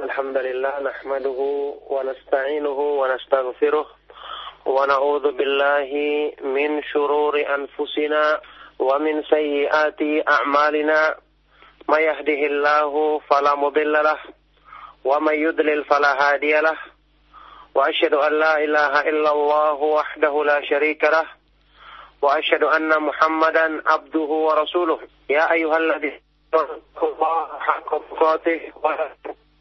الحمد لله نحمده ونستعينه ونستغفره ونعوذ بالله من شرور أنفسنا ومن سيئات أعمالنا. ما يهده الله فلا مضل له ومن يضلل فلا هادي له. وأشهد أن لا إله إلا الله وحده لا شريك له. وأشهد أن محمدا عبده ورسوله. يا أيها الذين الله حق تقاته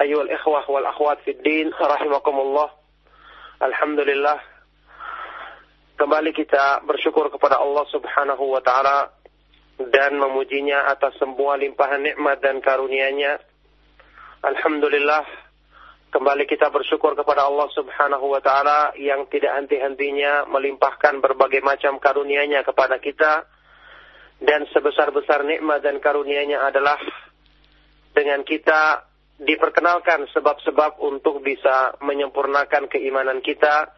أيها الإخوة والأخوات في الدين رحمكم الله الحمد لله Kembali kita bersyukur kepada Allah subhanahu wa ta'ala dan memujinya atas semua limpahan nikmat dan karunia-Nya. Alhamdulillah, kembali kita bersyukur kepada Allah subhanahu wa ta'ala yang tidak henti-hentinya melimpahkan berbagai macam karunia-Nya kepada kita. Dan sebesar-besar nikmat dan karunia-Nya adalah dengan kita diperkenalkan sebab-sebab untuk bisa menyempurnakan keimanan kita,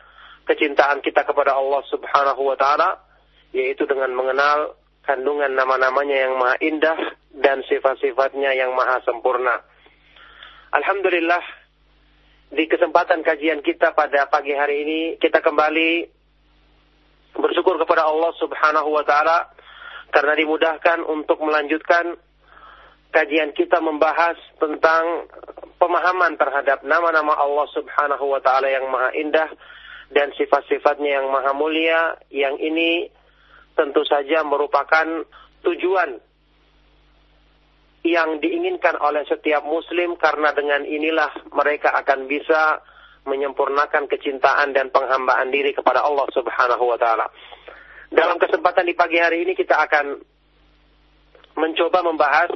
kecintaan kita kepada Allah Subhanahu wa taala yaitu dengan mengenal kandungan nama-namanya yang maha indah dan sifat-sifatnya yang maha sempurna. Alhamdulillah di kesempatan kajian kita pada pagi hari ini kita kembali bersyukur kepada Allah Subhanahu wa taala karena dimudahkan untuk melanjutkan kajian kita membahas tentang pemahaman terhadap nama-nama Allah Subhanahu wa taala yang maha indah dan sifat-sifatnya yang maha mulia yang ini tentu saja merupakan tujuan yang diinginkan oleh setiap muslim karena dengan inilah mereka akan bisa menyempurnakan kecintaan dan penghambaan diri kepada Allah Subhanahu wa taala. Dalam kesempatan di pagi hari ini kita akan mencoba membahas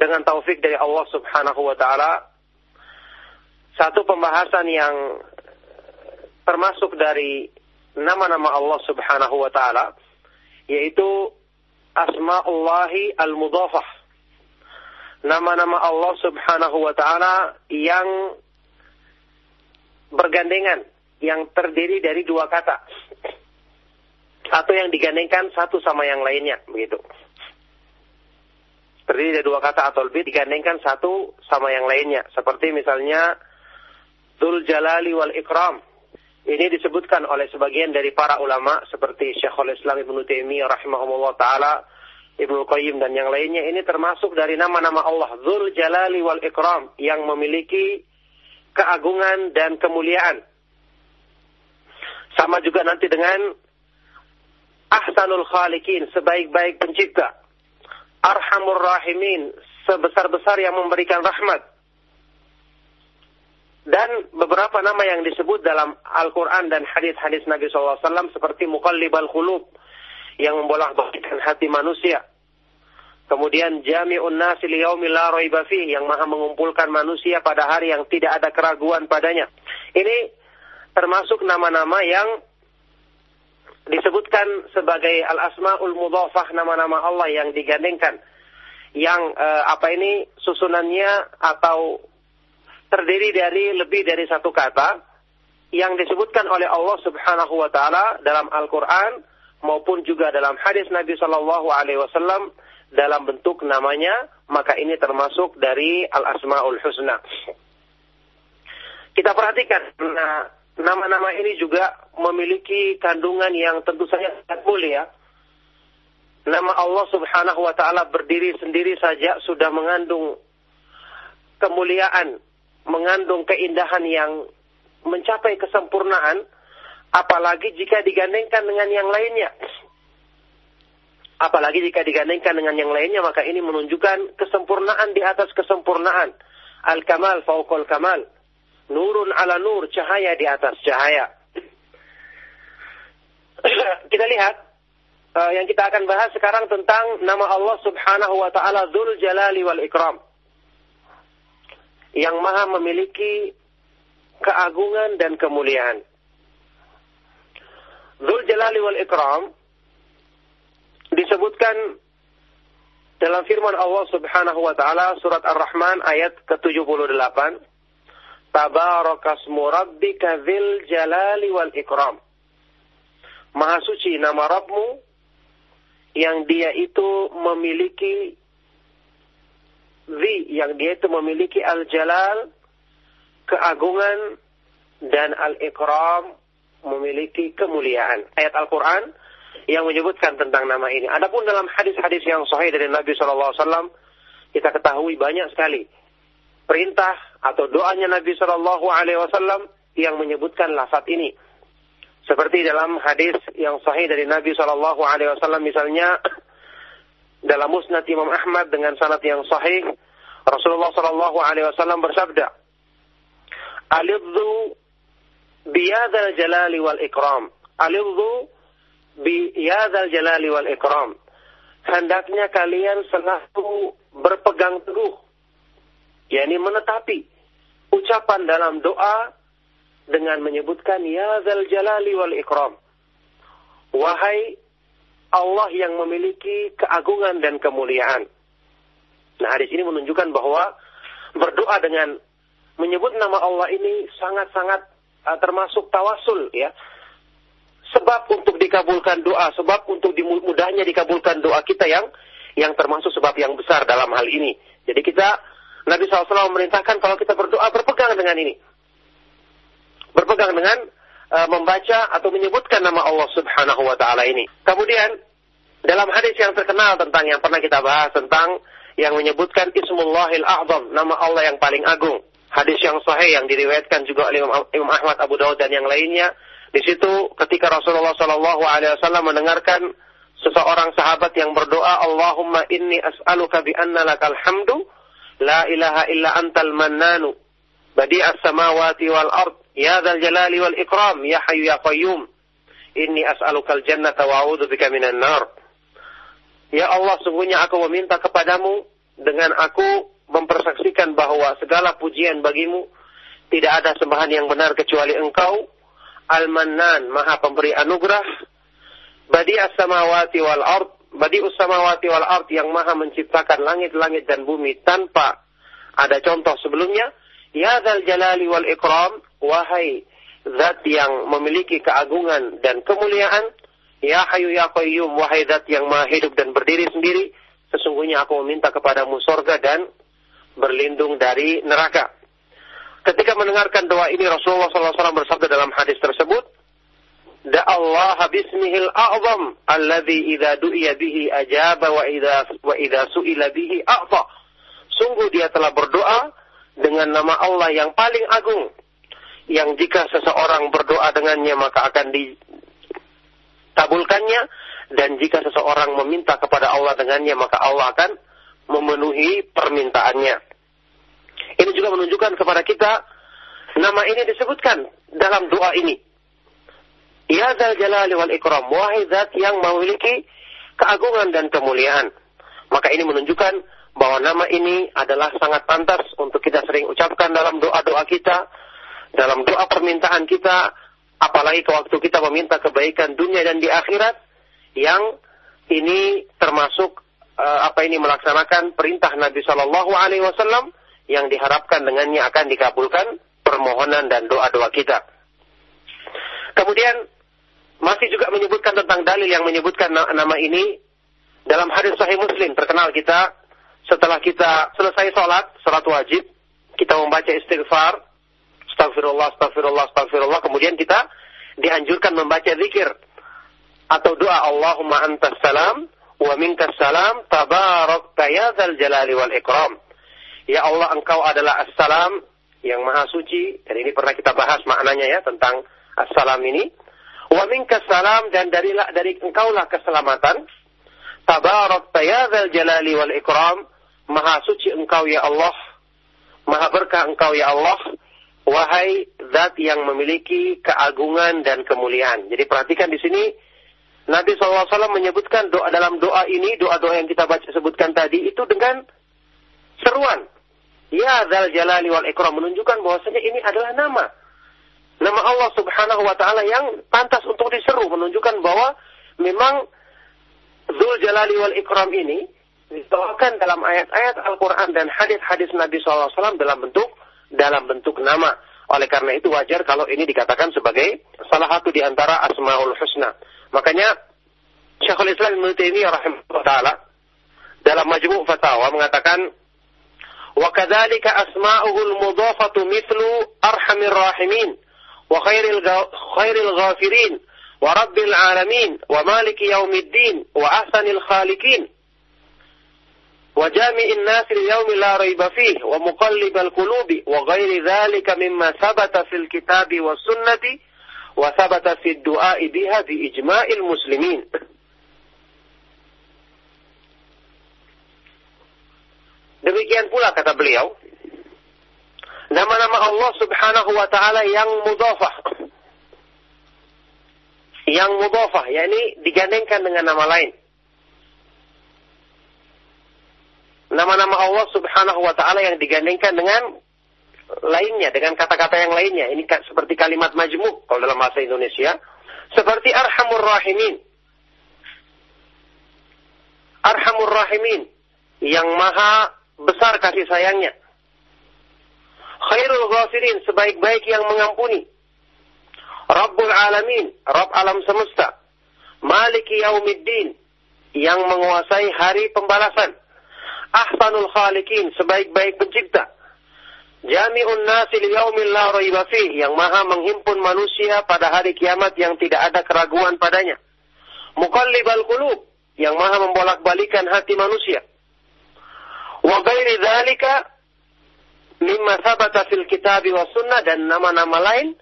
dengan taufik dari Allah Subhanahu wa taala satu pembahasan yang termasuk dari nama-nama Allah Subhanahu wa taala yaitu asmaullahi al-mudhafah. Nama-nama Allah Subhanahu wa taala yang bergandengan, yang terdiri dari dua kata. Atau yang digandengkan satu sama yang lainnya, begitu. Terdiri dari dua kata atau lebih digandengkan satu sama yang lainnya. Seperti misalnya Dzul Jalali wal Ikram ini disebutkan oleh sebagian dari para ulama seperti Syekhul Islam Ibnu Taimiyah rahimahullah taala, Ibnu Qayyim dan yang lainnya ini termasuk dari nama-nama Allah Dzul Jalali wal Ikram yang memiliki keagungan dan kemuliaan. Sama juga nanti dengan Ahsanul Khaliqin, sebaik-baik pencipta. Arhamur Rahimin, sebesar-besar yang memberikan rahmat dan beberapa nama yang disebut dalam Al-Quran dan hadis-hadis Nabi SAW seperti Muqallibal Khulub yang membolak-balikkan hati manusia. Kemudian Jami'un Nasi Liyaumil La Raiba yang maha mengumpulkan manusia pada hari yang tidak ada keraguan padanya. Ini termasuk nama-nama yang disebutkan sebagai Al-Asma'ul Mudhafah nama-nama Allah yang digandengkan. Yang eh, apa ini susunannya atau terdiri dari lebih dari satu kata yang disebutkan oleh Allah Subhanahu wa taala dalam Al-Qur'an maupun juga dalam hadis Nabi Shallallahu alaihi wasallam dalam bentuk namanya, maka ini termasuk dari Al-Asmaul Husna. Kita perhatikan nah, nama-nama ini juga memiliki kandungan yang tentu saja sangat mulia. Nama Allah Subhanahu wa taala berdiri sendiri saja sudah mengandung kemuliaan mengandung keindahan yang mencapai kesempurnaan, apalagi jika digandengkan dengan yang lainnya. Apalagi jika digandengkan dengan yang lainnya, maka ini menunjukkan kesempurnaan di atas kesempurnaan. Al-kamal fauqal kamal. Nurun ala nur, cahaya di atas cahaya. kita lihat uh, yang kita akan bahas sekarang tentang nama Allah Subhanahu wa taala Dzul Jalali wal Ikram. Yang Maha memiliki keagungan dan kemuliaan. Dzul Jalali wal Ikram disebutkan dalam firman Allah Subhanahu wa taala surat Ar-Rahman ayat ke-78 Tabarakasmu rabbika dzil jalali wal ikram Maha suci nama Rabbmu yang dia itu memiliki zi, yang dia itu memiliki al-jalal, keagungan, dan al-ikram, memiliki kemuliaan. Ayat Al-Quran yang menyebutkan tentang nama ini. Adapun dalam hadis-hadis yang sahih dari Nabi SAW, kita ketahui banyak sekali perintah atau doanya Nabi SAW yang menyebutkan lafaz ini. Seperti dalam hadis yang sahih dari Nabi Shallallahu Alaihi Wasallam misalnya dalam Musnad Imam Ahmad dengan sanad yang sahih Rasulullah Shallallahu Alaihi Wasallam bersabda, "Alidhu biyadal jalali wal ikram." Alidhu biyadal jalali wal ikram. Hendaknya kalian selalu berpegang teguh, yakni menetapi ucapan dalam doa dengan menyebutkan ya zal jalali wal ikram. Wahai Allah yang memiliki keagungan dan kemuliaan. Nah, hadis ini menunjukkan bahwa berdoa dengan menyebut nama Allah ini sangat-sangat uh, termasuk tawasul ya. Sebab untuk dikabulkan doa, sebab untuk dimudahnya dikabulkan doa kita yang yang termasuk sebab yang besar dalam hal ini. Jadi kita Nabi SAW memerintahkan kalau kita berdoa berpegang dengan ini berpegang dengan uh, membaca atau menyebutkan nama Allah Subhanahu wa taala ini. Kemudian dalam hadis yang terkenal tentang yang pernah kita bahas tentang yang menyebutkan Ismullahil A'zam, nama Allah yang paling agung. Hadis yang sahih yang diriwayatkan juga oleh Imam Ahmad Abu Dawud dan yang lainnya. Di situ ketika Rasulullah Shallallahu Alaihi Wasallam mendengarkan seseorang sahabat yang berdoa, Allahumma inni as'aluka bi anna lakal hamdu, la ilaha illa antal mannanu, badi'as samawati wal ard, Ya dzal jalali wal ikram, ya hayyu ya qayyum. Inni as'alukal jannata wa a'udzu bika minan nar. Ya Allah, sungguhnya aku meminta kepadamu dengan aku mempersaksikan bahwa segala pujian bagimu tidak ada sembahan yang benar kecuali Engkau, Al-Mannan, Maha Pemberi anugerah, Badi as-samawati wal ard, Badi samawati wal ard yang Maha menciptakan langit-langit dan bumi tanpa ada contoh sebelumnya, Ya Dzal Jalali wal Ikram, wahai zat yang memiliki keagungan dan kemuliaan, ya Hayu ya Qayyum, wahai zat yang maha hidup dan berdiri sendiri, sesungguhnya aku meminta kepadamu sorga dan berlindung dari neraka. Ketika mendengarkan doa ini Rasulullah SAW bersabda dalam hadis tersebut, Bismihil a'zam alladhi idza du'iya bihi ajaba wa idza wa idza su'ila bihi a'ta. Sungguh dia telah berdoa dengan nama Allah yang paling agung yang jika seseorang berdoa dengannya maka akan ditabulkannya dan jika seseorang meminta kepada Allah dengannya maka Allah akan memenuhi permintaannya. Ini juga menunjukkan kepada kita nama ini disebutkan dalam doa ini. Ya Zal Jalali wal Ikram, wahai zat yang memiliki keagungan dan kemuliaan. Maka ini menunjukkan bahwa nama ini adalah sangat pantas untuk kita sering ucapkan dalam doa-doa kita, dalam doa permintaan kita, apalagi ke waktu kita meminta kebaikan dunia dan di akhirat, yang ini termasuk uh, apa ini melaksanakan perintah Nabi Shallallahu Alaihi Wasallam yang diharapkan dengannya akan dikabulkan permohonan dan doa-doa kita. Kemudian masih juga menyebutkan tentang dalil yang menyebutkan nama ini dalam hadis Sahih Muslim terkenal kita setelah kita selesai sholat, sholat wajib, kita membaca istighfar, astagfirullah, astagfirullah, astagfirullah, kemudian kita dianjurkan membaca zikir atau doa Allahumma antas salam wa minkas salam tabarak ya jalali wal ikram. Ya Allah engkau adalah assalam yang maha suci. Dan ini pernah kita bahas maknanya ya tentang assalam ini. Wa minka salam dan dari dari engkaulah keselamatan. Tabarak tayadzal jalali wal ikram. Maha suci engkau ya Allah. Maha berkah engkau ya Allah. Wahai zat yang memiliki keagungan dan kemuliaan. Jadi perhatikan di sini Nabi SAW menyebutkan doa dalam doa ini, doa-doa yang kita baca sebutkan tadi itu dengan seruan. Ya Zal Jalali wal Ikram menunjukkan bahwasanya ini adalah nama. Nama Allah Subhanahu wa taala yang pantas untuk diseru menunjukkan bahwa memang Zul Jalali wal Ikram ini dibawakan dalam ayat-ayat Al-Qur'an dan hadis-hadis Nabi SAW dalam bentuk dalam bentuk nama. Oleh karena itu wajar kalau ini dikatakan sebagai salah satu di antara Asmaul Husna. Makanya Syekhul Islam Ibnu Taimiyah rahimahullah taala dalam Majmu' Fatawa mengatakan wa kadzalika asma'uhul mudhafatu mithlu arhamir rahimin وخير خير الغافرين ورب العالمين ومالك يوم الدين وأحسن الخالقين وجامع الناس اليوم لا ريب فيه ومقلب القلوب وغير ذلك مما ثبت في الكتاب والسنة وثبت في الدعاء بها بإجماع المسلمين. Demikian pula kata beliau. Nama-nama Allah Subhanahu wa taala yang mudhafah. Yang mudhafah, yakni digandengkan dengan nama lain. Nama-nama Allah Subhanahu wa taala yang digandengkan dengan lainnya dengan kata-kata yang lainnya. Ini seperti kalimat majmuk kalau dalam bahasa Indonesia. Seperti Arhamur Rahimin. Arhamur Rahimin. Yang maha besar kasih sayangnya. Khairul Ghafirin. Sebaik-baik yang mengampuni. Rabbul Alamin. Rabb alam semesta. Maliki Yaumiddin. Yang menguasai hari pembalasan. Ahsanul Khalikin. Sebaik-baik pencipta Jami'un nasi liyaumil la raiba yang maha menghimpun manusia pada hari kiamat yang tidak ada keraguan padanya. Muqallibal qulub yang maha membolak-balikan hati manusia. Wa ghairi dzalika mimma sabata fil kitab wa sunnah dan nama-nama lain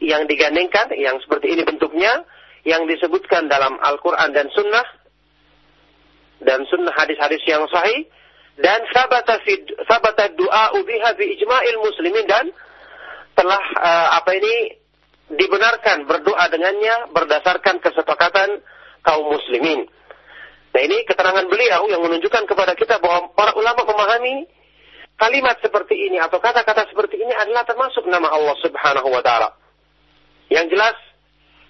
yang digandengkan yang seperti ini bentuknya yang disebutkan dalam Al-Qur'an dan sunnah dan sunnah hadis-hadis yang sahih dan sabata fi sabata doa biha bi ijma'il muslimin dan telah uh, apa ini dibenarkan berdoa dengannya berdasarkan kesepakatan kaum muslimin. Nah ini keterangan beliau yang menunjukkan kepada kita bahwa para ulama memahami kalimat seperti ini atau kata-kata seperti ini adalah termasuk nama Allah Subhanahu wa taala. Yang jelas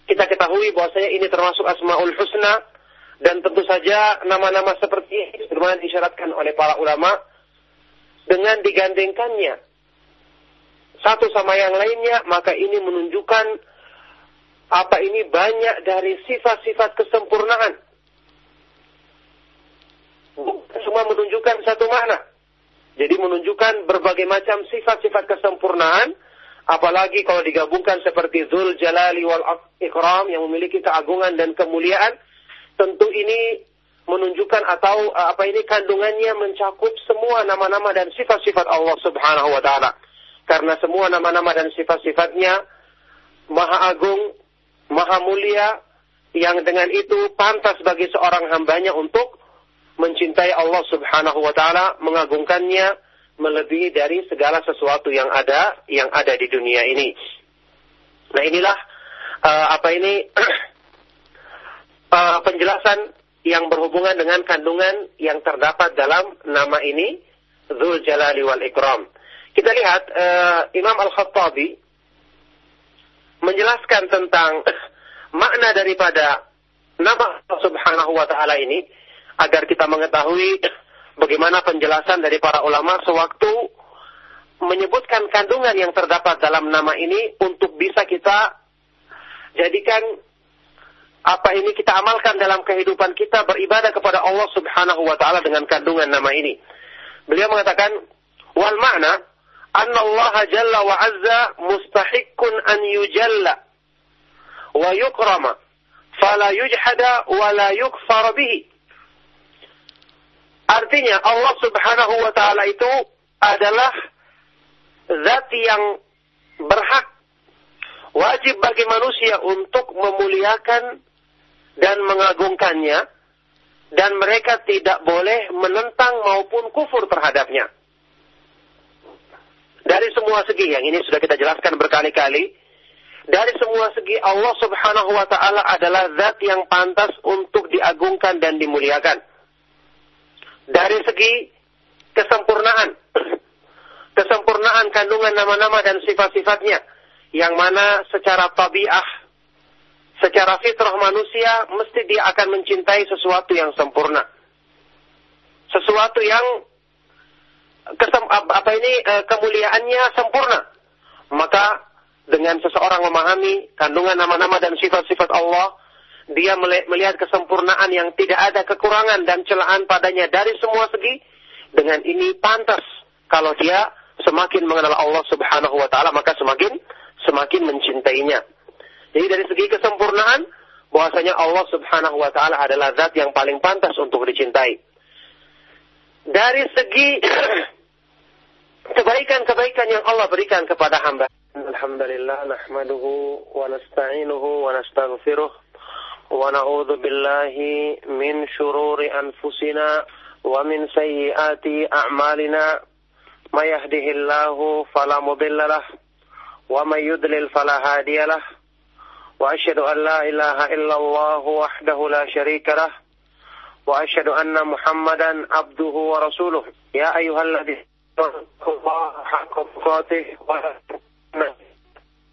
kita ketahui bahwasanya ini termasuk Asmaul Husna dan tentu saja nama-nama seperti ini sebagaimana disyaratkan oleh para ulama dengan digandengkannya satu sama yang lainnya, maka ini menunjukkan apa ini banyak dari sifat-sifat kesempurnaan. Semua menunjukkan satu makna. Jadi menunjukkan berbagai macam sifat-sifat kesempurnaan, apalagi kalau digabungkan seperti Zul Jalali wal Ikram yang memiliki keagungan dan kemuliaan, tentu ini menunjukkan atau uh, apa ini kandungannya mencakup semua nama-nama dan sifat-sifat Allah Subhanahu wa taala. Karena semua nama-nama dan sifat-sifatnya maha agung, maha mulia yang dengan itu pantas bagi seorang hambanya untuk mencintai Allah Subhanahu wa taala, mengagungkannya melebihi dari segala sesuatu yang ada yang ada di dunia ini. Nah, inilah uh, apa ini uh, penjelasan yang berhubungan dengan kandungan yang terdapat dalam nama ini Zul Jalali wal Ikram. Kita lihat uh, Imam Al-Khattabi menjelaskan tentang makna daripada nama Subhanahu wa taala ini agar kita mengetahui bagaimana penjelasan dari para ulama sewaktu menyebutkan kandungan yang terdapat dalam nama ini untuk bisa kita jadikan apa ini kita amalkan dalam kehidupan kita beribadah kepada Allah Subhanahu wa taala dengan kandungan nama ini. Beliau mengatakan wal makna anna Allah jalla wa azza mustahiqqun an yujalla wa yukrama fala yujhada wa la yukfar bihi. Artinya Allah Subhanahu wa taala itu adalah zat yang berhak wajib bagi manusia untuk memuliakan dan mengagungkannya dan mereka tidak boleh menentang maupun kufur terhadapnya. Dari semua segi yang ini sudah kita jelaskan berkali-kali, dari semua segi Allah Subhanahu wa taala adalah zat yang pantas untuk diagungkan dan dimuliakan. Dari segi kesempurnaan, kesempurnaan kandungan nama-nama dan sifat-sifatnya, yang mana secara tabiah, secara fitrah manusia mesti dia akan mencintai sesuatu yang sempurna. Sesuatu yang kesem, apa ini eh, kemuliaannya sempurna. Maka dengan seseorang memahami kandungan nama-nama dan sifat-sifat Allah, dia melihat kesempurnaan yang tidak ada kekurangan dan celaan padanya dari semua segi. Dengan ini pantas kalau dia semakin mengenal Allah Subhanahu wa taala maka semakin semakin mencintainya. Jadi dari segi kesempurnaan bahwasanya Allah Subhanahu wa taala adalah zat yang paling pantas untuk dicintai. Dari segi kebaikan-kebaikan yang Allah berikan kepada hamba. Alhamdulillah nahmaduhu wa nasta'inuhu wa nastaghfiruh ونعوذ بالله من شرور أنفسنا ومن سيئات أعمالنا. ما يهده الله فلا مضل له ومن يضلل فلا هادي له. وأشهد أن لا إله إلا الله وحده لا شريك له. وأشهد أن محمدا عبده ورسوله. يا أيها الذين اتقوا الله حق تقاته ولا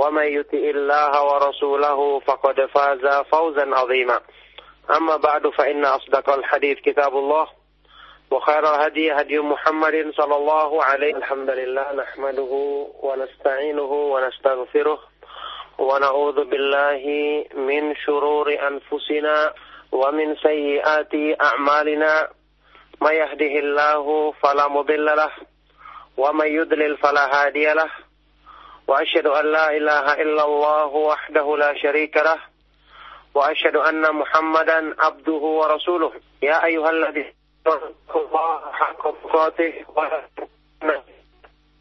ومن يطع الله ورسوله فقد فاز فوزا عظيما. أما بعد فإن أصدق الحديث كتاب الله وخير الهدي هدي محمد صلى الله عليه الحمد لله نحمده ونستعينه ونستغفره ونعوذ بالله من شرور أنفسنا ومن سيئات أعمالنا. ما يهده الله فلا مضل له ومن يضلل فلا هادي له. وأشهد أن لا إله إلا الله وحده لا شريك له وأشهد أن محمدا عبده ورسوله. يا أيها الذين الله حق تقاته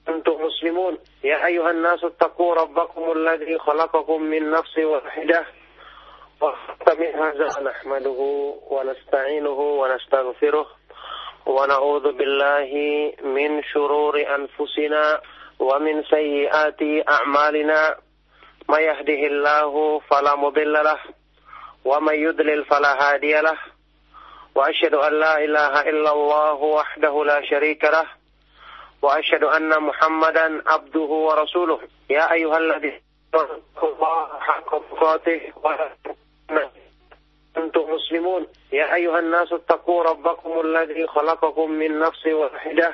أنتم مسلمون. يا أيها الناس اتقوا ربكم الذي خلقكم من نفس واحدة وخلق منها نحمده ونستعينه ونستغفره ونعوذ بالله من شرور أنفسنا ومن سيئات أعمالنا ما يهده الله فلا مضل له ومن يضلل فلا هادي له. وأشهد أن لا إله إلا الله وحده لا شريك له وأشهد أن محمدا عبده ورسوله. يا أيها الذين الله حق تقاته أنتم مسلمون. يا أيها الناس اتقوا ربكم الذي خلقكم من نفس واحدة.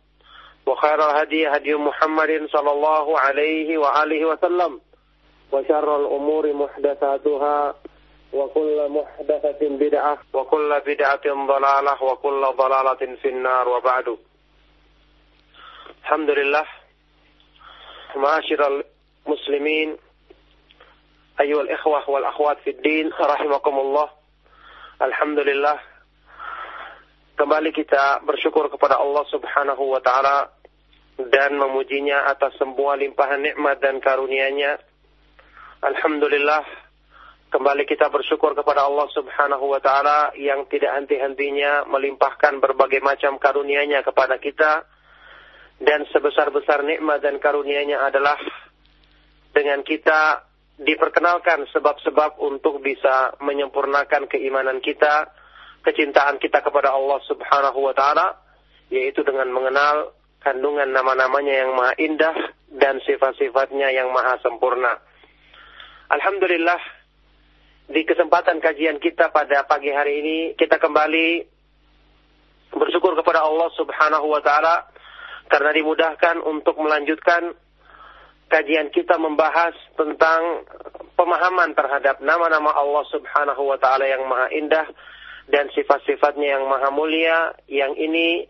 وخير الهدي هدي محمد صلى الله عليه وآله وسلم. وشر الأمور محدثاتها وكل محدثة بدعة وكل بدعة ضلالة وكل ضلالة في النار وبعد. الحمد لله معاشر المسلمين أيها الإخوة والأخوات في الدين رحمكم الله. Alhamdulillah Kembali kita bersyukur kepada Allah subhanahu wa ta'ala Dan memujinya atas semua limpahan nikmat dan karunia-Nya. Alhamdulillah Kembali kita bersyukur kepada Allah subhanahu wa ta'ala Yang tidak henti-hentinya melimpahkan berbagai macam karunia-Nya kepada kita. Dan sebesar-besar nikmat dan karunia-Nya adalah Dengan kita diperkenalkan sebab-sebab untuk bisa menyempurnakan keimanan kita, kecintaan kita kepada Allah Subhanahu wa taala, yaitu dengan mengenal kandungan nama-namanya yang maha indah dan sifat-sifatnya yang maha sempurna. Alhamdulillah, di kesempatan kajian kita pada pagi hari ini, kita kembali bersyukur kepada Allah Subhanahu wa taala karena dimudahkan untuk melanjutkan kajian kita membahas tentang pemahaman terhadap nama-nama Allah Subhanahu wa taala yang maha indah dan sifat-sifatnya yang maha mulia yang ini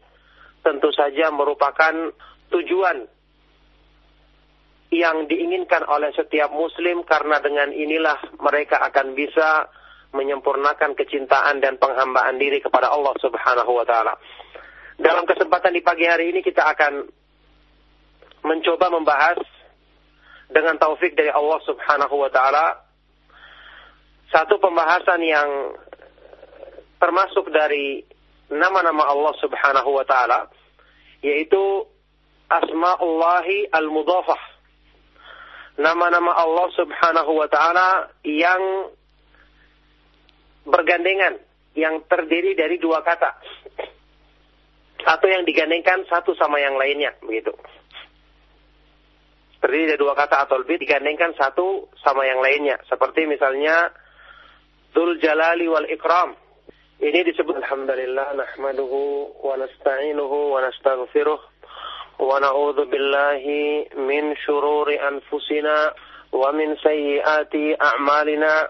tentu saja merupakan tujuan yang diinginkan oleh setiap muslim karena dengan inilah mereka akan bisa menyempurnakan kecintaan dan penghambaan diri kepada Allah Subhanahu wa taala. Dalam kesempatan di pagi hari ini kita akan mencoba membahas dengan taufik dari Allah Subhanahu wa taala satu pembahasan yang termasuk dari nama-nama Allah Subhanahu wa taala yaitu asmaullahi al-mudhafah nama-nama Allah Subhanahu wa taala yang bergandengan yang terdiri dari dua kata atau yang digandengkan satu sama yang lainnya begitu terdiri dari dua kata atau lebih digandengkan satu sama yang lainnya. Seperti misalnya Dzul Jalali wal Ikram. ini disebut Alhamdulillah Nahmaduhu wa nasta'inuhu wa nasta'gfiruh wa na'udhu billahi min syururi anfusina wa min sayyiati a'malina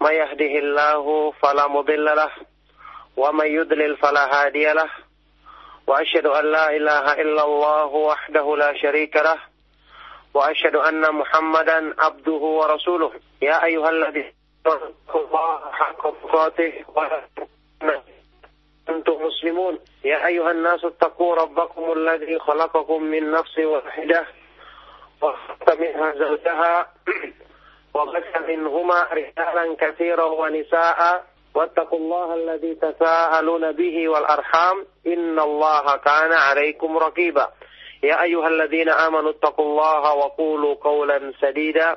ma yahdihillahu fala mudilla wa may yudlil fala hadiya wa ashhadu an la ilaha illa wahdahu la sharika lah wa ashhadu anna Muhammadan abduhu wa rasuluh ya ayyuhalladhina اتقوا الله حق تقاته أنتم مسلمون. يا أيها الناس اتقوا ربكم الذي خلقكم من نفس واحدة وخلق منها زوجها وبث منهما رجالا كثيرا ونساء. واتقوا الله الذي تساءلون به والأرحام. إن الله كان عليكم رقيبا. يا أيها الذين آمنوا اتقوا الله وقولوا قولا سديدا.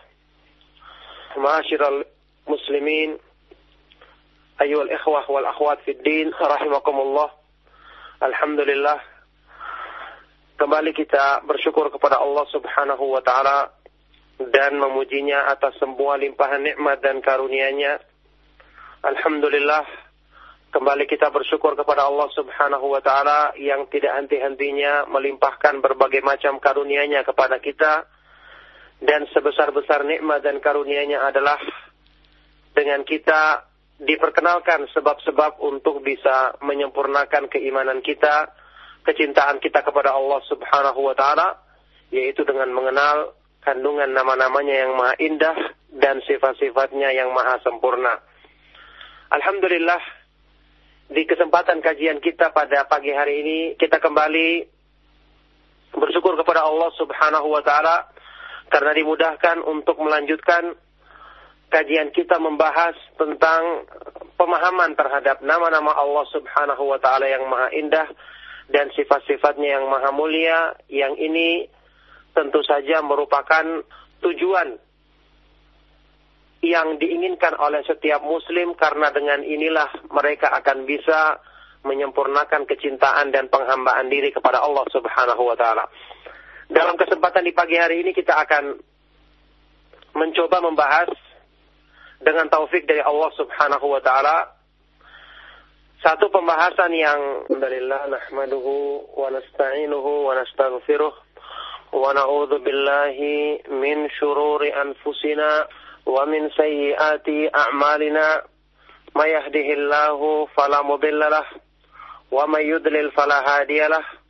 معاشر المسلمين أيها الإخوة والأخوات في الدين رحمكم الله الحمد لله kembali kita bersyukur kepada Allah Subhanahu wa taala dan memujinya atas semua limpahan nikmat dan karunia-Nya. Alhamdulillah Kembali kita bersyukur kepada Allah Subhanahu wa taala yang tidak henti-hentinya melimpahkan berbagai macam karunia-Nya kepada kita dan sebesar-besar nikmat dan karunia-Nya adalah dengan kita diperkenalkan sebab-sebab untuk bisa menyempurnakan keimanan kita, kecintaan kita kepada Allah Subhanahu wa taala yaitu dengan mengenal kandungan nama-namanya yang maha indah dan sifat-sifatnya yang maha sempurna. Alhamdulillah di kesempatan kajian kita pada pagi hari ini kita kembali bersyukur kepada Allah Subhanahu wa taala karena dimudahkan untuk melanjutkan kajian kita membahas tentang pemahaman terhadap nama-nama Allah Subhanahu wa taala yang maha indah dan sifat-sifatnya yang maha mulia yang ini tentu saja merupakan tujuan yang diinginkan oleh setiap muslim karena dengan inilah mereka akan bisa menyempurnakan kecintaan dan penghambaan diri kepada Allah Subhanahu wa taala. Dalam kesempatan di pagi hari ini kita akan mencoba membahas dengan taufik dari Allah Subhanahu wa taala. Satu pembahasan yang alhamdulillah nahmaduhu wa nasta'inuhu wa nastaghfiruh wa na'udzu billahi min syururi anfusina wa min sayyiati a'malina. May yahdihillahu fala mudhillalah wa may yudlil fala hadiyalah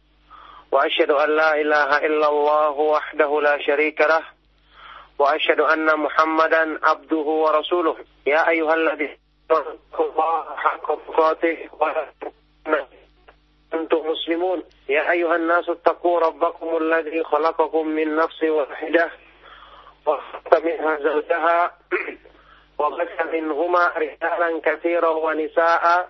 وأشهد أن لا إله إلا الله وحده لا شريك له وأشهد أن محمدا عبده ورسوله. يا أيها الذين اتقوا الله حق تقاته أنتم مسلمون. يا أيها الناس اتقوا ربكم الذي خلقكم من نفس واحدة وخلق منها زوجها وبث منهما رجالا كثيرا ونساء.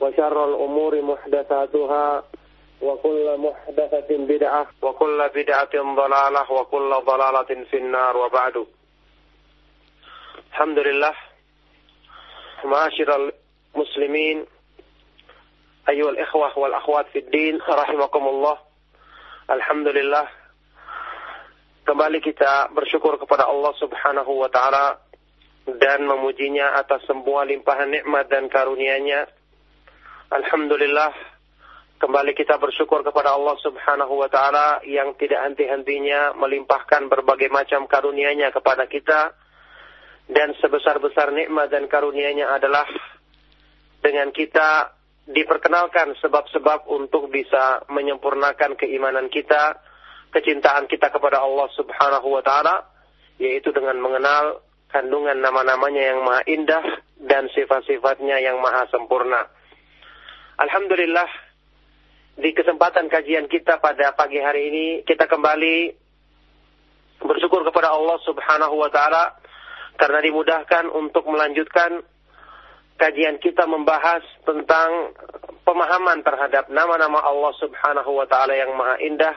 وشر الأمور محدثاتها وكل محدثة بدعة وكل بدعة ضلالة وكل ضلالة في النار وبعد الحمد لله معاشر المسلمين أيها الإخوة والأخوات في الدين رحمكم الله الحمد لله Kembali kita bersyukur kepada Allah Subhanahu wa taala dan memujinya atas semua limpahan nikmat dan karunia-Nya. Alhamdulillah kembali kita bersyukur kepada Allah Subhanahu wa taala yang tidak henti-hentinya melimpahkan berbagai macam karunia-Nya kepada kita dan sebesar-besar nikmat dan karunia-Nya adalah dengan kita diperkenalkan sebab-sebab untuk bisa menyempurnakan keimanan kita kecintaan kita kepada Allah Subhanahu wa taala yaitu dengan mengenal kandungan nama-namanya yang maha indah dan sifat-sifatnya yang maha sempurna. Alhamdulillah di kesempatan kajian kita pada pagi hari ini kita kembali bersyukur kepada Allah Subhanahu wa taala karena dimudahkan untuk melanjutkan kajian kita membahas tentang pemahaman terhadap nama-nama Allah Subhanahu wa taala yang maha indah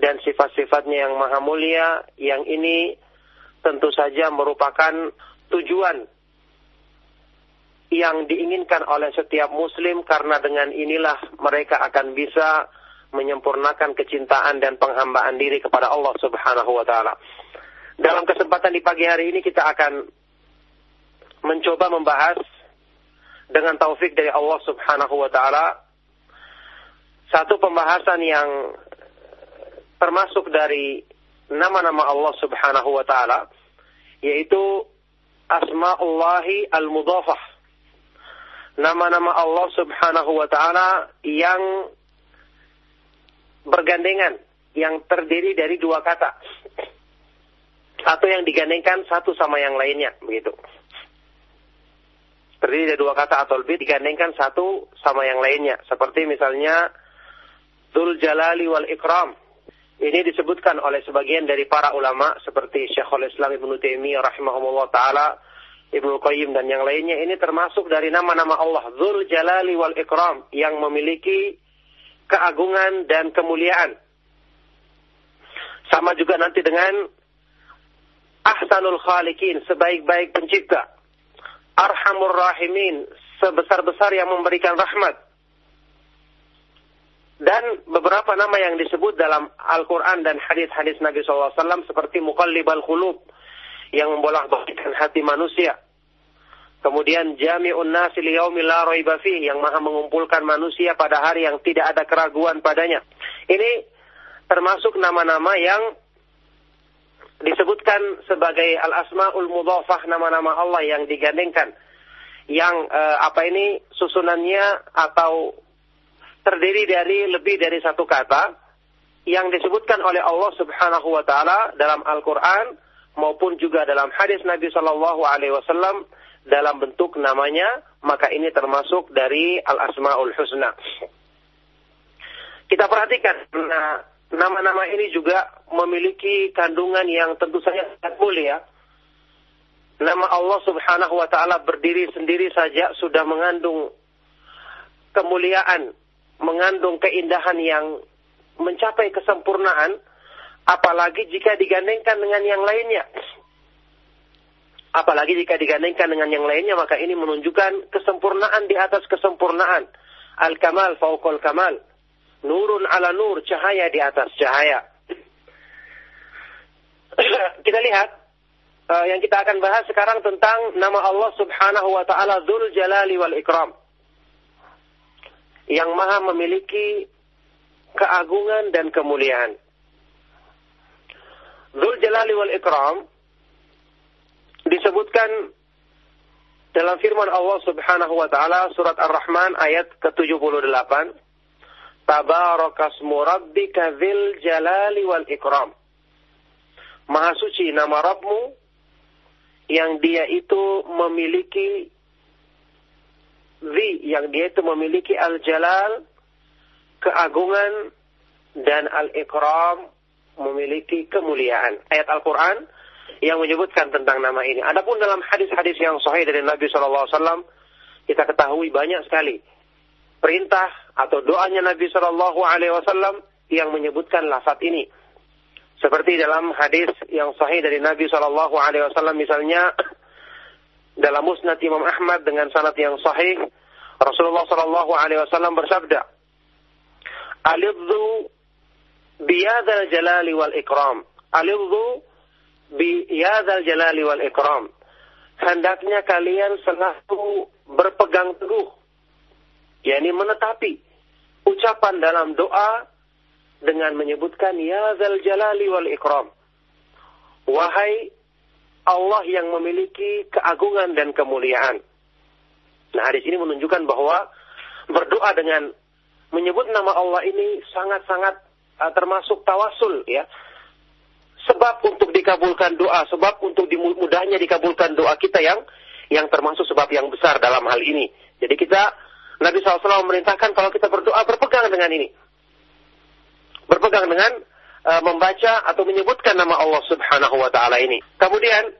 dan sifat-sifatnya yang maha mulia. Yang ini tentu saja merupakan tujuan yang diinginkan oleh setiap muslim karena dengan inilah mereka akan bisa menyempurnakan kecintaan dan penghambaan diri kepada Allah Subhanahu wa taala. Dalam kesempatan di pagi hari ini kita akan mencoba membahas dengan taufik dari Allah Subhanahu wa taala satu pembahasan yang termasuk dari nama-nama Allah Subhanahu wa taala yaitu asmaullahi al-mudhafah. Nama-nama Allah Subhanahu wa taala yang bergandengan, yang terdiri dari dua kata. Atau yang digandengkan satu sama yang lainnya, begitu. Terdiri dari dua kata atau lebih digandengkan satu sama yang lainnya. Seperti misalnya Dzul Jalali wal Ikram ini disebutkan oleh sebagian dari para ulama seperti Syekhul Islam Ibnu Taimiyah rahimahullah taala, Ibnu Qayyim dan yang lainnya ini termasuk dari nama-nama Allah Dzul Jalali wal Ikram yang memiliki keagungan dan kemuliaan. Sama juga nanti dengan Ahsanul Khaliqin, sebaik-baik pencipta. Arhamur Rahimin, sebesar-besar yang memberikan rahmat dan beberapa nama yang disebut dalam Al-Quran dan hadis-hadis Nabi SAW seperti Muqallibal Khulub yang membolak-balikkan hati manusia. Kemudian Jami'un Nasi Liyaumi La Raiba yang maha mengumpulkan manusia pada hari yang tidak ada keraguan padanya. Ini termasuk nama-nama yang disebutkan sebagai Al-Asma'ul Mudhafah nama-nama Allah yang digandengkan. Yang eh, apa ini susunannya atau terdiri dari lebih dari satu kata yang disebutkan oleh Allah Subhanahu wa taala dalam Al-Qur'an maupun juga dalam hadis Nabi Shallallahu alaihi wasallam dalam bentuk namanya, maka ini termasuk dari Al-Asmaul Husna. Kita perhatikan nah, nama-nama ini juga memiliki kandungan yang tentu saja sangat mulia. Nama Allah Subhanahu wa taala berdiri sendiri saja sudah mengandung kemuliaan mengandung keindahan yang mencapai kesempurnaan, apalagi jika digandengkan dengan yang lainnya. Apalagi jika digandengkan dengan yang lainnya, maka ini menunjukkan kesempurnaan di atas kesempurnaan. Al-kamal fauqal kamal. Nurun ala nur, cahaya di atas cahaya. Kita lihat uh, yang kita akan bahas sekarang tentang nama Allah Subhanahu wa taala Dzul Jalali wal Ikram. Yang Maha memiliki keagungan dan kemuliaan. Dzul Jalali wal Ikram disebutkan dalam firman Allah Subhanahu wa taala surat Ar-Rahman ayat ke-78 Tabarakasmu rabbika dzil jalali wal ikram. Maha suci nama Rabbmu yang dia itu memiliki zi, yang dia itu memiliki al-jalal, keagungan, dan al-ikram, memiliki kemuliaan. Ayat Al-Quran yang menyebutkan tentang nama ini. Adapun dalam hadis-hadis yang sahih dari Nabi SAW, kita ketahui banyak sekali perintah atau doanya Nabi SAW yang menyebutkan lafaz ini. Seperti dalam hadis yang sahih dari Nabi Shallallahu Alaihi Wasallam misalnya dalam Musnad Imam Ahmad dengan sanad yang sahih Rasulullah Shallallahu Alaihi Wasallam bersabda, "Alidhu biyadal jalali wal ikram." Alidhu biyadal jalali wal ikram. Hendaknya kalian selalu berpegang teguh, yakni menetapi ucapan dalam doa dengan menyebutkan ya zal jalali wal ikram. Wahai Allah yang memiliki keagungan dan kemuliaan. Nah, hadis ini menunjukkan bahwa berdoa dengan menyebut nama Allah ini sangat-sangat termasuk tawasul ya. Sebab untuk dikabulkan doa, sebab untuk dimudahnya dikabulkan doa kita yang yang termasuk sebab yang besar dalam hal ini. Jadi kita Nabi SAW memerintahkan kalau kita berdoa berpegang dengan ini berpegang dengan uh, membaca atau menyebutkan nama Allah Subhanahu wa taala ini. Kemudian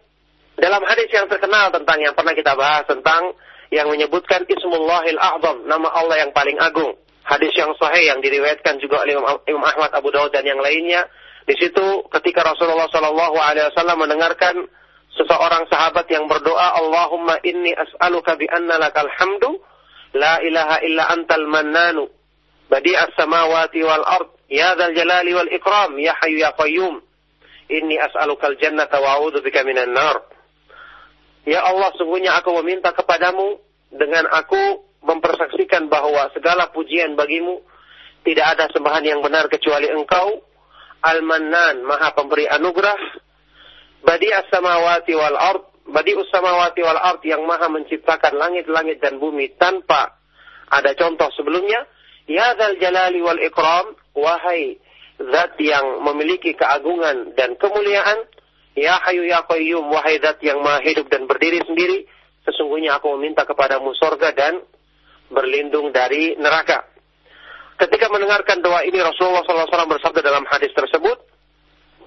dalam hadis yang terkenal tentang yang pernah kita bahas tentang yang menyebutkan Ismullahil A'zam, nama Allah yang paling agung. Hadis yang sahih yang diriwayatkan juga oleh Imam Ahmad, Abu Dawud dan yang lainnya. Di situ ketika Rasulullah Shallallahu Alaihi Wasallam mendengarkan seseorang sahabat yang berdoa, Allahumma inni as'aluka bi anna lakal hamdu, la ilaha illa antal mannanu, badi'as samawati wal ard, Ya dzal jalali wal ikram, ya hayyu ya qayyum. Inni as'alukal jannata wa a'udzubika minan nar. Ya Allah, sungguhnya aku meminta kepadamu dengan aku mempersaksikan bahwa segala pujian bagimu tidak ada sembahan yang benar kecuali Engkau, Al-Mannan, Maha Pemberi anugerah, Badi as-samawati wal ard, Badi as-samawati wal ard yang Maha menciptakan langit-langit dan bumi tanpa ada contoh sebelumnya. Ya dzal jalali wal ikram, wahai zat yang memiliki keagungan dan kemuliaan, ya hayu ya qayyum, wahai zat yang maha hidup dan berdiri sendiri, sesungguhnya aku meminta kepadamu sorga dan berlindung dari neraka. Ketika mendengarkan doa ini Rasulullah SAW bersabda dalam hadis tersebut,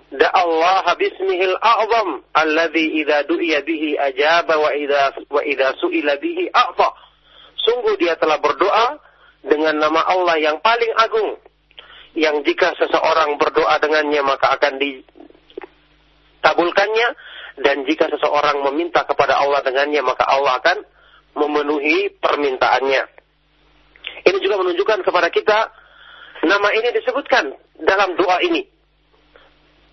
Da Allah bismihil a'zam alladhi idza du'iya bihi ajaba wa idza wa idza su'ila bihi a'ta. Sungguh dia telah berdoa dengan nama Allah yang paling agung yang jika seseorang berdoa dengannya maka akan ditabulkannya dan jika seseorang meminta kepada Allah dengannya maka Allah akan memenuhi permintaannya. Ini juga menunjukkan kepada kita nama ini disebutkan dalam doa ini.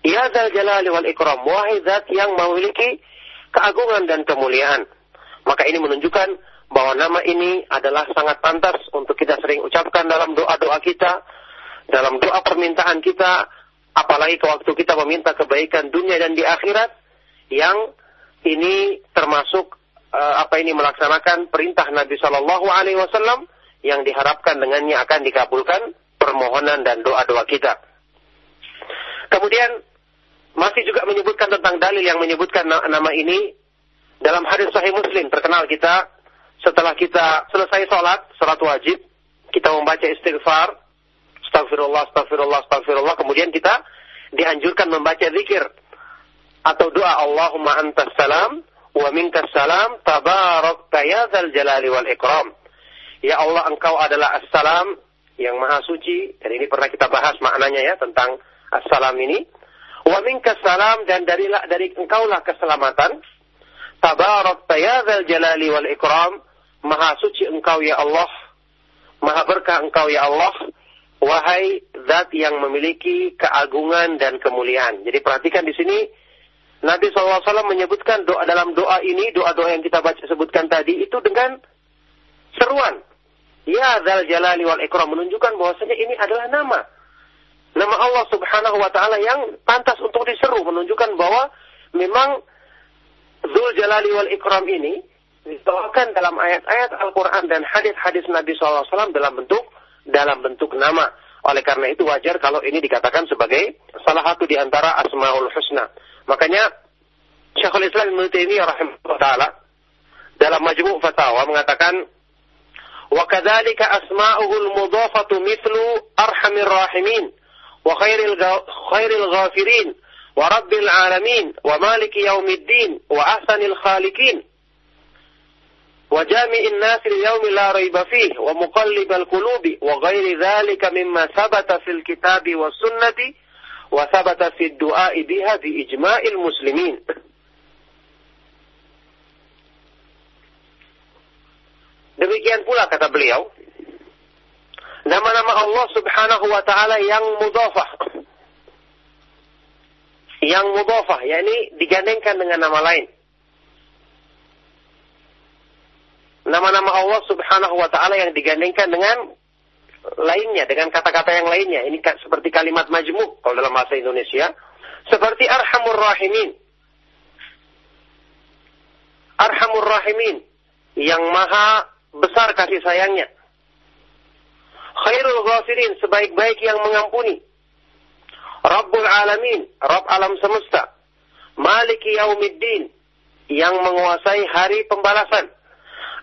Ya Zal Jalali wal Ikram, wahai zat yang memiliki keagungan dan kemuliaan. Maka ini menunjukkan bahwa nama ini adalah sangat pantas untuk kita sering ucapkan dalam doa-doa kita, dalam doa permintaan kita, apalagi ke waktu kita meminta kebaikan dunia dan di akhirat, yang ini termasuk apa ini melaksanakan perintah Nabi Shallallahu Alaihi Wasallam yang diharapkan dengannya akan dikabulkan permohonan dan doa-doa kita. Kemudian masih juga menyebutkan tentang dalil yang menyebutkan nama ini dalam hadis Sahih Muslim terkenal kita setelah kita selesai sholat, sholat wajib, kita membaca istighfar, Astagfirullah, astagfirullah, astagfirullah. Kemudian kita dianjurkan membaca zikir atau doa Allahumma antas salam wa minkas salam tabarak tayadzal jalali wal ikram. Ya Allah engkau adalah assalam yang maha suci dan ini pernah kita bahas maknanya ya tentang assalam ini. Wa minkas salam dan dari dari engkaulah keselamatan. Tabarak tayadzal jalali wal ikram. Maha suci engkau ya Allah. Maha berkah engkau ya Allah wahai zat yang memiliki keagungan dan kemuliaan. Jadi perhatikan di sini Nabi SAW menyebutkan doa dalam doa ini, doa-doa yang kita baca sebutkan tadi itu dengan seruan. Ya Zal Jalali wal Ikram menunjukkan bahwasanya ini adalah nama. Nama Allah Subhanahu wa taala yang pantas untuk diseru menunjukkan bahwa memang Zul Jalali wal Ikram ini dibawakan dalam ayat-ayat Al-Quran dan hadis-hadis Nabi SAW dalam bentuk dalam bentuk nama. Oleh karena itu wajar kalau ini dikatakan sebagai salah satu di antara Asmaul Husna. Makanya Syekhul Islam Ibnu Taimiyah rahimahullah taala dalam Majmu' Fatawa mengatakan wa kadzalika asma'uhul mudhafatu mithlu arhamir rahimin wa khairil khairil ghafirin wa rabbil alamin wa maliki yaumiddin wa ahsanil khaliqin وجامع الناس اليوم لا ريب فيه ومقلب القلوب وغير ذلك مما ثبت في الكتاب والسنة وثبت في الدعاء بها بإجماع المسلمين Demikian pula kata beliau, nama-nama Allah Subhanahu wa taala yang mudhafah. Yang mudhafah, yakni digandengkan dengan nama lain. Nama-nama Allah Subhanahu wa taala yang digandengkan dengan lainnya dengan kata-kata yang lainnya. Ini seperti kalimat majmu kalau dalam bahasa Indonesia. Seperti Arhamur Rahimin. Arhamur Rahimin. Yang maha besar kasih sayangnya. Khairul Ghafirin. Sebaik-baik yang mengampuni. Rabbul Alamin. Rabb alam semesta. Maliki Yaumiddin. Yang menguasai hari pembalasan.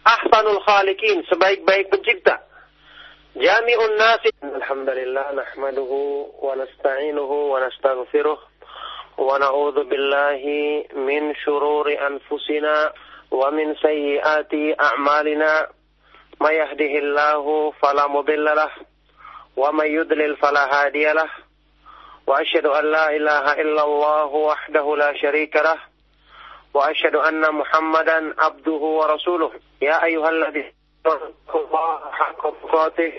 ahsanul khaliqin, sebaik-baik pencipta. Jami'un nasi. Alhamdulillah nahmaduhu wa nasta'inuhu wa nastaghfiruh wa na'udzu billahi min shururi anfusina wa min sayyiati a'malina. May yahdihillahu fala mudilla lah wa may yudlil fala hadiyalah wa asyhadu an la ilaha illallah wahdahu la syarika lahu وأشهد أن محمدا عبده ورسوله. يا أيها الذين الله حق تقاته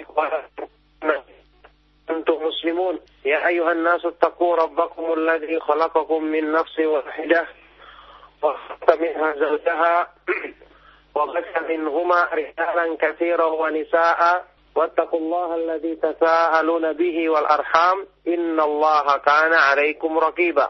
أنتم مسلمون. يا أيها الناس اتقوا ربكم الذي خلقكم من نفس واحدة وخلق منها زوجها وبث منهما رجالا كثيرا ونساء. واتقوا الله الذي تساءلون به والأرحام. إن الله كان عليكم رقيبا.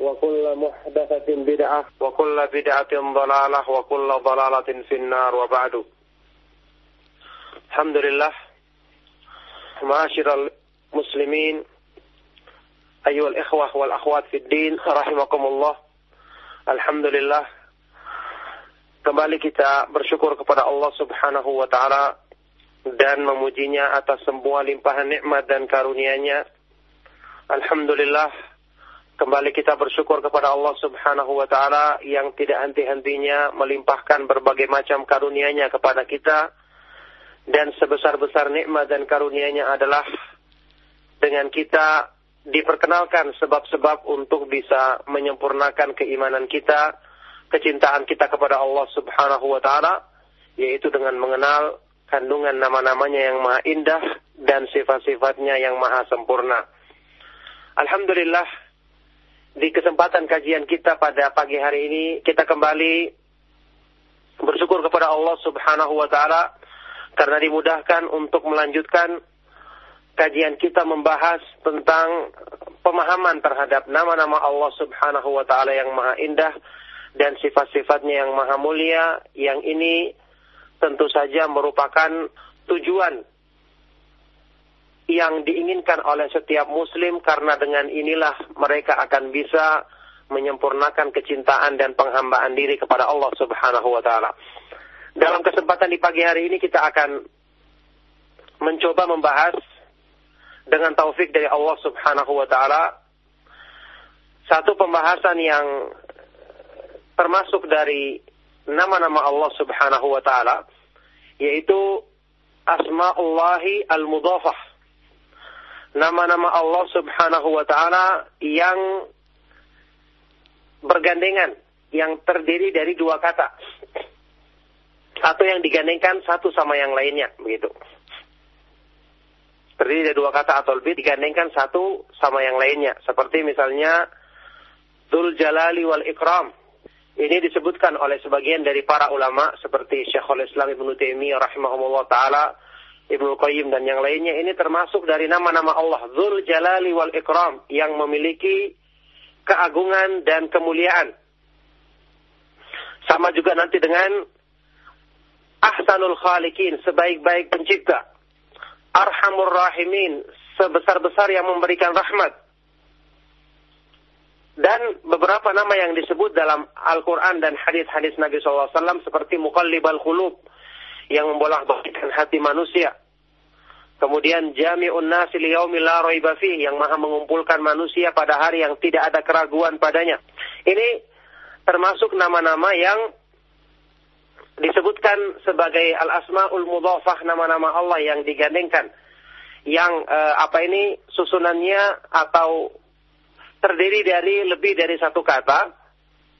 وكل محدثة بدعة وكل بدعة ضلالة وكل ضلالة في النار وبعد الحمد لله معاشر المسلمين أيها الإخوة والأخوات في الدين رحمكم الله الحمد لله Kembali kita bersyukur kepada Allah Subhanahu wa taala dan memujinya atas semua limpahan nikmat dan karunia-Nya. Alhamdulillah kembali kita bersyukur kepada Allah Subhanahu wa taala yang tidak henti-hentinya melimpahkan berbagai macam karunia-Nya kepada kita dan sebesar-besar nikmat dan karunia-Nya adalah dengan kita diperkenalkan sebab-sebab untuk bisa menyempurnakan keimanan kita, kecintaan kita kepada Allah Subhanahu wa taala yaitu dengan mengenal kandungan nama-namanya yang maha indah dan sifat-sifatnya yang maha sempurna. Alhamdulillah di kesempatan kajian kita pada pagi hari ini kita kembali bersyukur kepada Allah Subhanahu wa taala karena dimudahkan untuk melanjutkan kajian kita membahas tentang pemahaman terhadap nama-nama Allah Subhanahu wa taala yang maha indah dan sifat-sifatnya yang maha mulia. Yang ini tentu saja merupakan tujuan yang diinginkan oleh setiap muslim karena dengan inilah mereka akan bisa menyempurnakan kecintaan dan penghambaan diri kepada Allah Subhanahu wa taala. Dalam kesempatan di pagi hari ini kita akan mencoba membahas dengan taufik dari Allah Subhanahu wa taala satu pembahasan yang termasuk dari nama-nama Allah Subhanahu wa taala yaitu Asma'ullahi Al-Mudhafah. Nama-nama Allah Subhanahu wa taala yang bergandengan, yang terdiri dari dua kata. Atau yang digandengkan satu sama yang lainnya, begitu. Terdiri dari dua kata atau lebih digandengkan satu sama yang lainnya. Seperti misalnya Dzul Jalali wal Ikram. Ini disebutkan oleh sebagian dari para ulama seperti Syekhul Islam Ibnu Taimiyah rahimahullah taala, Ibnu Qayyim dan yang lainnya ini termasuk dari nama-nama Allah Dzul Jalali wal Ikram yang memiliki keagungan dan kemuliaan. Sama juga nanti dengan Ahsanul Khalikin, sebaik-baik pencipta. Arhamur Rahimin, sebesar-besar yang memberikan rahmat dan beberapa nama yang disebut dalam Al-Quran dan hadis-hadis Nabi SAW seperti Muqallibal Khulub yang membolak balikan hati manusia. Kemudian Jami'un Nasi Liyaumil La yang maha mengumpulkan manusia pada hari yang tidak ada keraguan padanya. Ini termasuk nama-nama yang disebutkan sebagai Al-Asma'ul Mudhafah nama-nama Allah yang digandengkan. Yang eh, apa ini susunannya atau terdiri dari lebih dari satu kata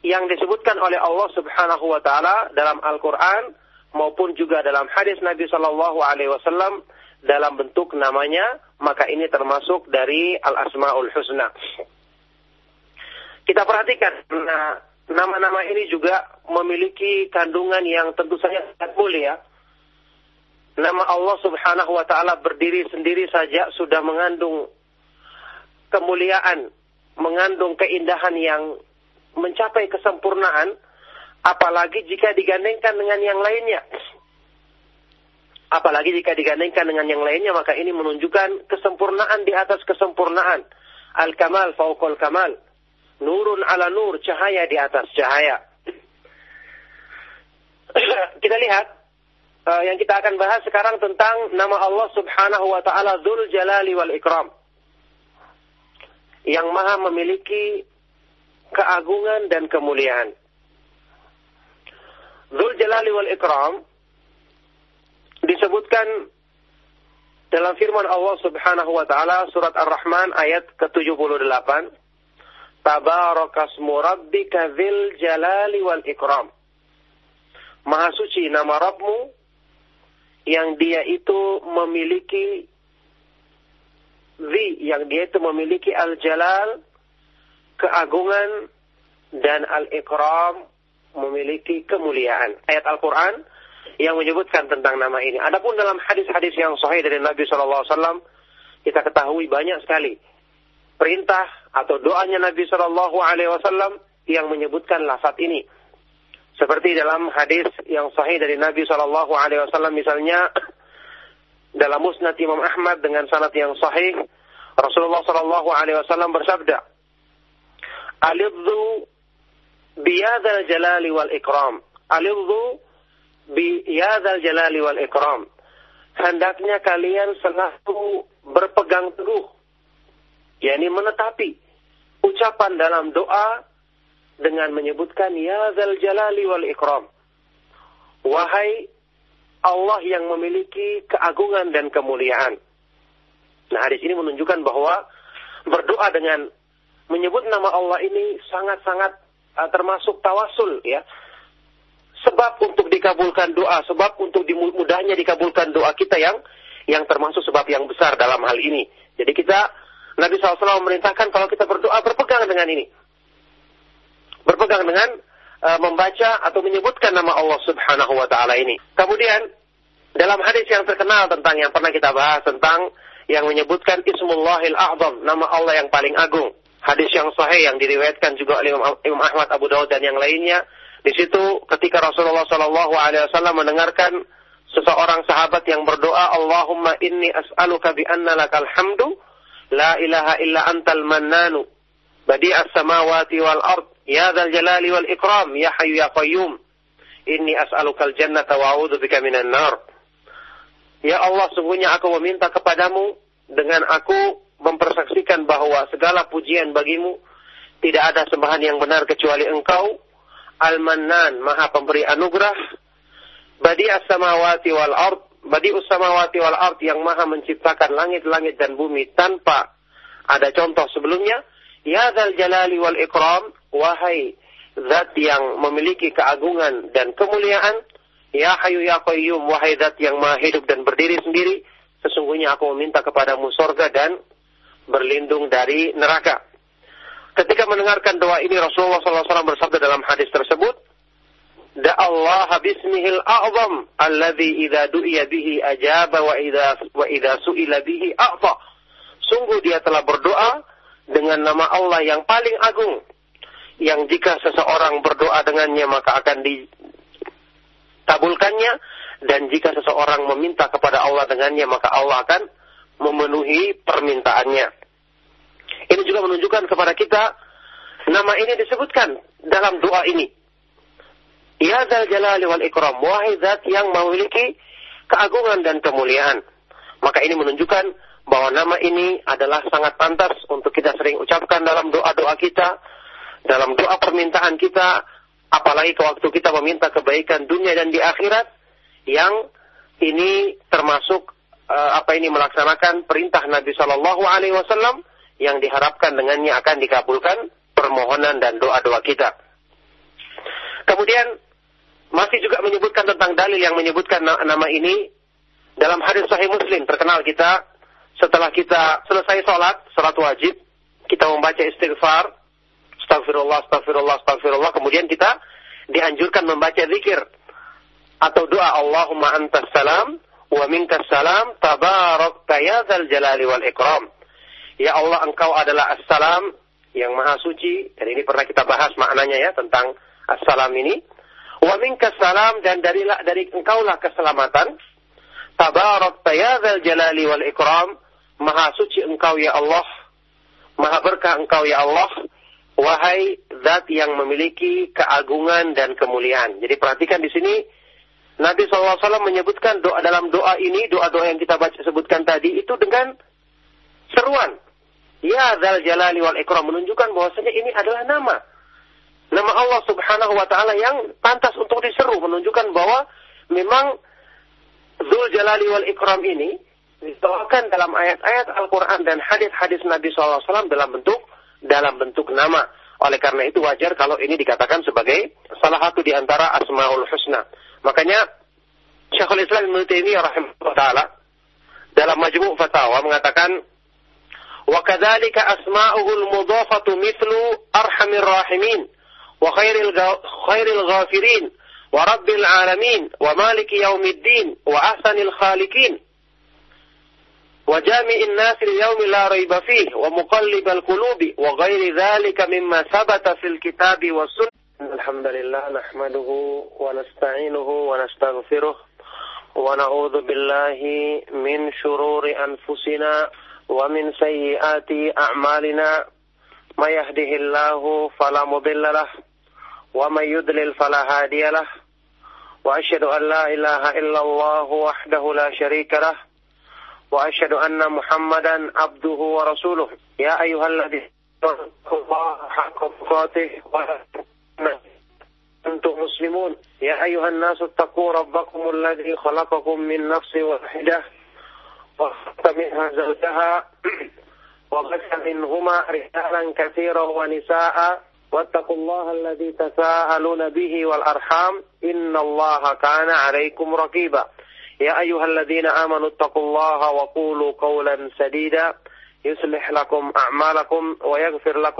yang disebutkan oleh Allah Subhanahu wa taala dalam Al-Qur'an maupun juga dalam hadis Nabi Shallallahu alaihi wasallam dalam bentuk namanya, maka ini termasuk dari Al-Asmaul Husna. Kita perhatikan nah, nama-nama ini juga memiliki kandungan yang tentu saja sangat mulia. Nama Allah Subhanahu wa taala berdiri sendiri saja sudah mengandung kemuliaan mengandung keindahan yang mencapai kesempurnaan, apalagi jika digandengkan dengan yang lainnya. Apalagi jika digandengkan dengan yang lainnya, maka ini menunjukkan kesempurnaan di atas kesempurnaan. Al-kamal fauqal kamal. Nurun ala nur, cahaya di atas cahaya. kita lihat uh, yang kita akan bahas sekarang tentang nama Allah Subhanahu wa taala Dzul Jalali wal Ikram yang maha memiliki keagungan dan kemuliaan. Dzul Jalali wal Ikram disebutkan dalam firman Allah Subhanahu wa taala surat Ar-Rahman ayat ke-78 Tabarakasmu rabbika dzil jalali wal ikram. Maha suci nama Rabbmu yang dia itu memiliki Zi yang dia itu memiliki al-jalal, keagungan, dan al-ikram memiliki kemuliaan. Ayat Al-Quran yang menyebutkan tentang nama ini. Adapun dalam hadis-hadis yang sahih dari Nabi SAW, kita ketahui banyak sekali perintah atau doanya Nabi SAW yang menyebutkan lafaz ini. Seperti dalam hadis yang sahih dari Nabi SAW misalnya dalam musnad Imam Ahmad dengan sanad yang sahih Rasulullah Shallallahu Alaihi Wasallam bersabda Alidhu biyadal jalali wal ikram. Alidhu biyadal jalali wal ikram. Hendaknya kalian selalu berpegang teguh yakni menetapi ucapan dalam doa dengan menyebutkan ya zal jalali wal ikram. Wahai Allah yang memiliki keagungan dan kemuliaan. Nah, hadis ini menunjukkan bahwa berdoa dengan menyebut nama Allah ini sangat-sangat termasuk tawasul ya. Sebab untuk dikabulkan doa, sebab untuk dimudahnya dikabulkan doa kita yang yang termasuk sebab yang besar dalam hal ini. Jadi kita Nabi SAW memerintahkan kalau kita berdoa berpegang dengan ini. Berpegang dengan uh, membaca atau menyebutkan nama Allah Subhanahu wa taala ini. Kemudian dalam hadis yang terkenal tentang yang pernah kita bahas tentang yang menyebutkan Ismullahil A'zam, nama Allah yang paling agung. Hadis yang sahih yang diriwayatkan juga oleh Imam Ahmad Abu Dawud dan yang lainnya. Di situ ketika Rasulullah Shallallahu Alaihi Wasallam mendengarkan seseorang sahabat yang berdoa, Allahumma inni as'aluka bi anna lakal hamdu, la ilaha illa antal mannanu, badi'as samawati wal ard, ya dzal jalali wal ikram, ya hayyu ya qayyum. Inni as'alukal jannata wa a'udzu bika minan nar. Ya Allah, sungguhnya aku meminta kepadamu dengan aku mempersaksikan bahwa segala pujian bagimu tidak ada sembahan yang benar kecuali engkau Al-Mannan, maha pemberi anugerah Badi as-samawati wal ard, badi as-samawati wal ard yang maha menciptakan langit-langit dan bumi tanpa ada contoh sebelumnya. Ya dzal jalali wal ikram, wahai zat yang memiliki keagungan dan kemuliaan, ya hayu ya qayyum, wahai zat yang maha hidup dan berdiri sendiri, sesungguhnya aku meminta kepadamu sorga dan berlindung dari neraka. Ketika mendengarkan doa ini Rasulullah SAW bersabda dalam hadis tersebut, Da Allah bismihil a'zam alladhi idza du'iya bihi ajaba wa idza wa idza su'ila bihi a'ta. Sungguh dia telah berdoa dengan nama Allah yang paling agung yang jika seseorang berdoa dengannya maka akan ditabulkannya dan jika seseorang meminta kepada Allah dengannya maka Allah akan memenuhi permintaannya. Ini juga menunjukkan kepada kita nama ini disebutkan dalam doa ini. Ya Zal Jalali wal Ikram, wahai zat yang memiliki keagungan dan kemuliaan. Maka ini menunjukkan bahwa nama ini adalah sangat pantas untuk kita sering ucapkan dalam doa-doa kita, dalam doa permintaan kita, apalagi ke waktu kita meminta kebaikan dunia dan di akhirat, yang ini termasuk uh, apa ini melaksanakan perintah Nabi Shallallahu Alaihi Wasallam yang diharapkan dengannya akan dikabulkan permohonan dan doa-doa kita. Kemudian masih juga menyebutkan tentang dalil yang menyebutkan nama ini dalam hadis Sahih Muslim terkenal kita setelah kita selesai sholat, sholat wajib, kita membaca istighfar, astagfirullah, astagfirullah, astagfirullah, kemudian kita dianjurkan membaca zikir atau doa Allahumma antas salam wa minkas salam tabarak ya jalali wal ikram. Ya Allah engkau adalah assalam yang maha suci. Dan ini pernah kita bahas maknanya ya tentang assalam ini. Wa minkas salam dan dari, dari engkaulah keselamatan. Tabarak tayadzal jalali wal ikram. Maha suci engkau ya Allah. Maha berkah engkau ya Allah. Wahai zat yang memiliki keagungan dan kemuliaan. Jadi perhatikan di sini Nabi SAW menyebutkan doa dalam doa ini, doa-doa yang kita baca sebutkan tadi itu dengan seruan. Ya Zal Jalali wal Ikram menunjukkan bahwasanya ini adalah nama. Nama Allah Subhanahu wa taala yang pantas untuk diseru menunjukkan bahwa memang Zul Jalali wal Ikram ini dibawakan dalam ayat-ayat Al-Qur'an dan hadis-hadis Nabi SAW dalam bentuk dalam bentuk nama. Oleh karena itu wajar kalau ini dikatakan sebagai salah satu di antara Asmaul Husna. Makanya Syekhul Islam Ibnu Taimiyah rahimahullah taala dalam majmu' fatawa mengatakan wa kadzalika asma'ul mudhafatu mithlu arhamir rahimin wa khairil khairil ghafirin wa rabbil alamin wa maliki yaumiddin wa ahsanil khaliqin وجامع الناس اليوم لا ريب فيه ومقلب القلوب وغير ذلك مما ثبت في الكتاب والسنة. الحمد لله نحمده ونستعينه ونستغفره ونعوذ بالله من شرور أنفسنا ومن سيئات أعمالنا. ما يهده الله فلا مضل له ومن يضلل فلا هادي له. وأشهد أن لا إله إلا الله وحده لا شريك له. وأشهد أن محمدا عبده ورسوله. يا أيها الذين الله حق تقاته أنتم مسلمون. يا أيها الناس اتقوا ربكم الذي خلقكم من نفس واحدة وخلق منها زوجها وبث منهما رجالا كثيرا ونساء. واتقوا الله الذي تساءلون به والأرحام. إن الله كان عليكم رقيبا. يا أيها الذين آمنوا اتقوا الله وقولوا قولا سديدا يصلح لكم أعمالكم ويغفر لكم